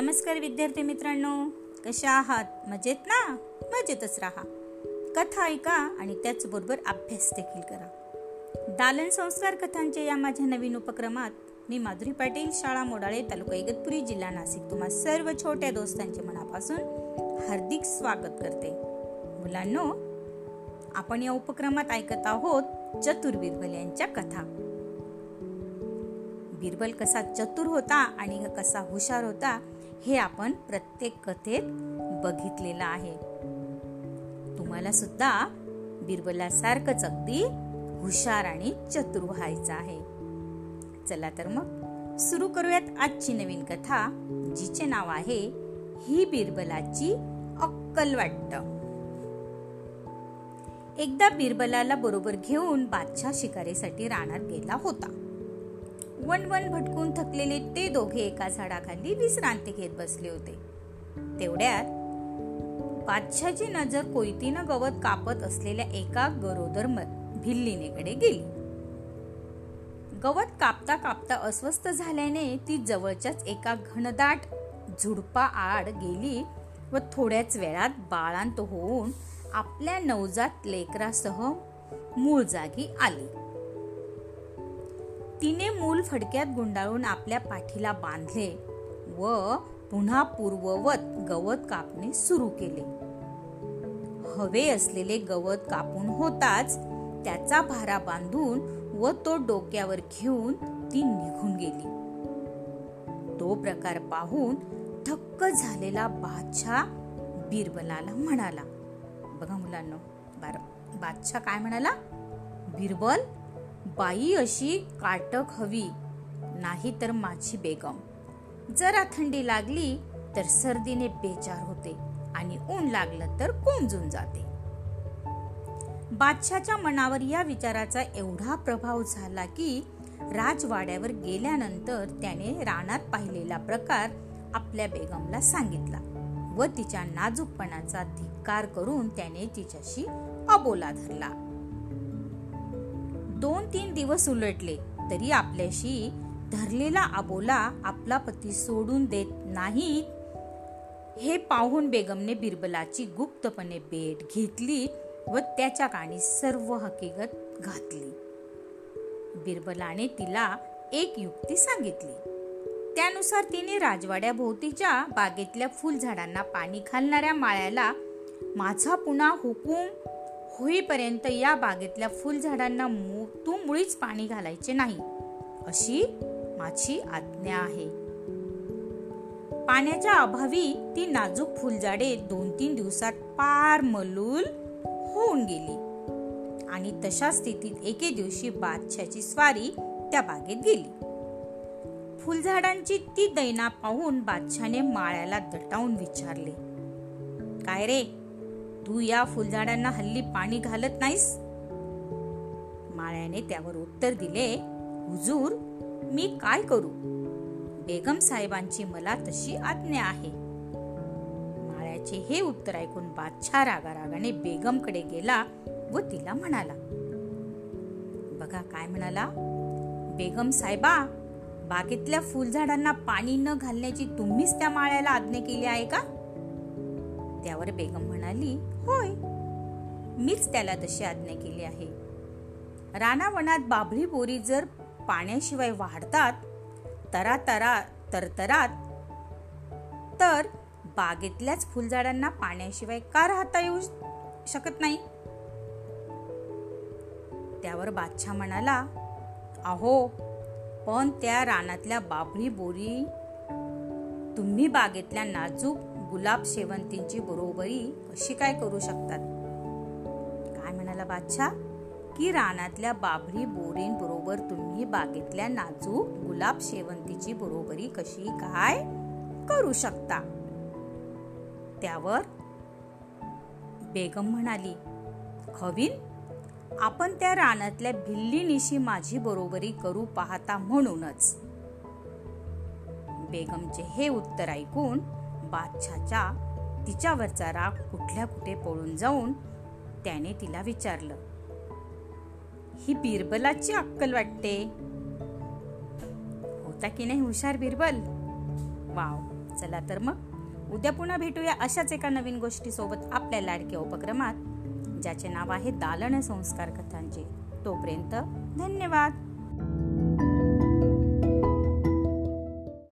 नमस्कार विद्यार्थी मित्रांनो. कशा आहात? मजेत ना? मजेतच राहा. कथा ऐका आणि त्याचबरोबर अभ्यास देखील करा. दालन संस्कार कथांच्या या माझ्या नवीन उपक्रमात मी माधुरी पाटील शाळा मोडाळे तालुका इगतपुरी जिल्हा नाशिक तुम्हा सर्व छोट्या दोस्तांचे मनापासून हार्दिक स्वागत करते. मुलांनो आपण या उपक्रमात ऐकत आहोत चतुर बिरबल यांच्या कथा. बिरबल कसा चतुर होता आणि कसा हुशार होता हे आपण प्रत्येक कथेत बघितलेलं आहे. तुम्हाला सुद्धा बिरबलासारखंच अगदी हुशार आणि चतुर व्हायचं आहे. चला तर मग सुरू करूयात आजची नवीन कथा जिचे नाव आहे ही बिरबलाची अक्कल वाटत एकदा बिरबलाला बरोबर घेऊन बादशाह शिकारीसाठी रानात गेला होता. वन वन भटकून थकलेले ते दोघे एका झाडाखाली विश्रांती घेत बसले होते. तेवढ्यात बादशाची नजर कोयतीनं गवत कापत असलेल्या एका गरोदर भिल्लीनेकडे गेली. गवत कापता कापता अस्वस्थ झाल्याने ती जवळच्याच एका घनदाट झुडपा आड गेली व थोड्याच वेळात बाळांत होऊन आपल्या नवजात लेकरासह मूळ जागी आली. तिने मूल फडक्यात गुंडाळून आपल्या पाठीला बांधले व पुन्हा पूर्ववत गवत कापणे सुरू केले. हवे असलेले गवत कापून होताच त्याचा भारा बांधून व तो डोक्यावर घेऊन ती निघून गेली. तो प्रकार पाहून थक्क झालेला बादशाह बिरबलाला म्हणाला बघा मुलांना बादशाह काय म्हणाला? बिरबल बाई अशी काटक हवी नाही तर माझी बेगम. जरा थंडी लागली तर सर्दीने बेजार होते आणि ऊन लागलं तर कोंजून जाते. बादशाच्या मनावर या विचाराचा एवढा प्रभाव झाला की राजवाड्यावर गेल्यानंतर त्याने रानात पाहिलेला प्रकार आपल्या बेगमला सांगितला व तिच्या नाजूकपणाचा धिक्कार करून त्याने तिच्याशी अबोला धरला. तीन दिवस उलटले तरी आपल्याशी धरलेला आबोला आपला पती सोडून देत नाही. हे पाहून बेगमने बिरबलाची गुप्तपणे भेट घेतली व त्याच्या काणी सर्व हकीकत घातली. बिरबलाने तिला एक युक्ती सांगितली. त्यानुसार तिने राजवाड्याभोवतीच्या बागेतल्या फुलझाडांना पाणी घालणाऱ्या माळ्याला माझा पुन्हा हुकूम होईपर्यंत या बागेतल्या फुलझाडांना तू मुळीच पाणी घालायचे नाही अशी माझी आज्ञा आहे. पाण्याच्या अभावी ती नाजूक फुलझाडे दोन तीन दिवसात पार मलूल होऊन गेली आणि तशा स्थितीत एके दिवशी बादशाची स्वारी त्या बागेत गेली. फुलझाडांची ती दैना पाहून बादशाने माळ्याला दटावून विचारले काय रे तू या फुलझाडांना हल्ली पाणी घालत नाहीस? माळ्याने त्यावर उत्तर दिले हुजूर मी काय करू? बेगम साहेबांची मला तशी आज्ञा आहे. माळ्याचे हे उत्तर ऐकून बादशाह रागारागाने बेगमकडे गेला व तिला म्हणाला बघा काय म्हणाला? बेगम साहेबा बागेतल्या फुलझाडांना पाणी न घालण्याची तुम्हीच त्या माळ्याला आज्ञा केली आहे का? त्यावर बेगम म्हणाली होय. मीच त्याला तशी आज्ञा केली आहे. रानावनात बाभळी बोरी जर पाण्याशिवाय वाढतात तरा तरा तरतरात तर बागेतल्याच फुलझाडांना पाण्याशिवाय का राहता येऊ शकत नाही? त्यावर बादशाह म्हणाला अहो पण त्या रानातल्या बाभळी बोरी तुम्ही बागेतल्या नाजूक गुलाब शेवंतींची बरोबरी कशी काय करू शकतात? काय म्हणाला बादशाह? की रानातल्या बाभरी बोरीन बरोबर तुम्ही बागेतल्या नाजूक गुलाब शेवंतीची बरोबरी कशी काय करू शकता? त्यावर बेगम म्हणाली खवीन आपण त्या रानातल्या भिल्लीनिशी माझी बरोबरी करू पाहता म्हणूनच. बेगमचे हे उत्तर ऐकून बादशाच्या तिच्यावरचा राग कुठल्या कुठे पळून जाऊन त्याने तिला विचारलं ही बिरबलाची अक्कल वाटते? होता की नाही हुशार बिरबल. वाव चला तर मग. उद्या पुन्हा भेटूया अशाच एका नवीन गोष्टीसोबत आपल्या लाडक्या उपक्रमात ज्याचे नाव आहे दालन संस्कार कथांचे. तोपर्यंत धन्यवाद.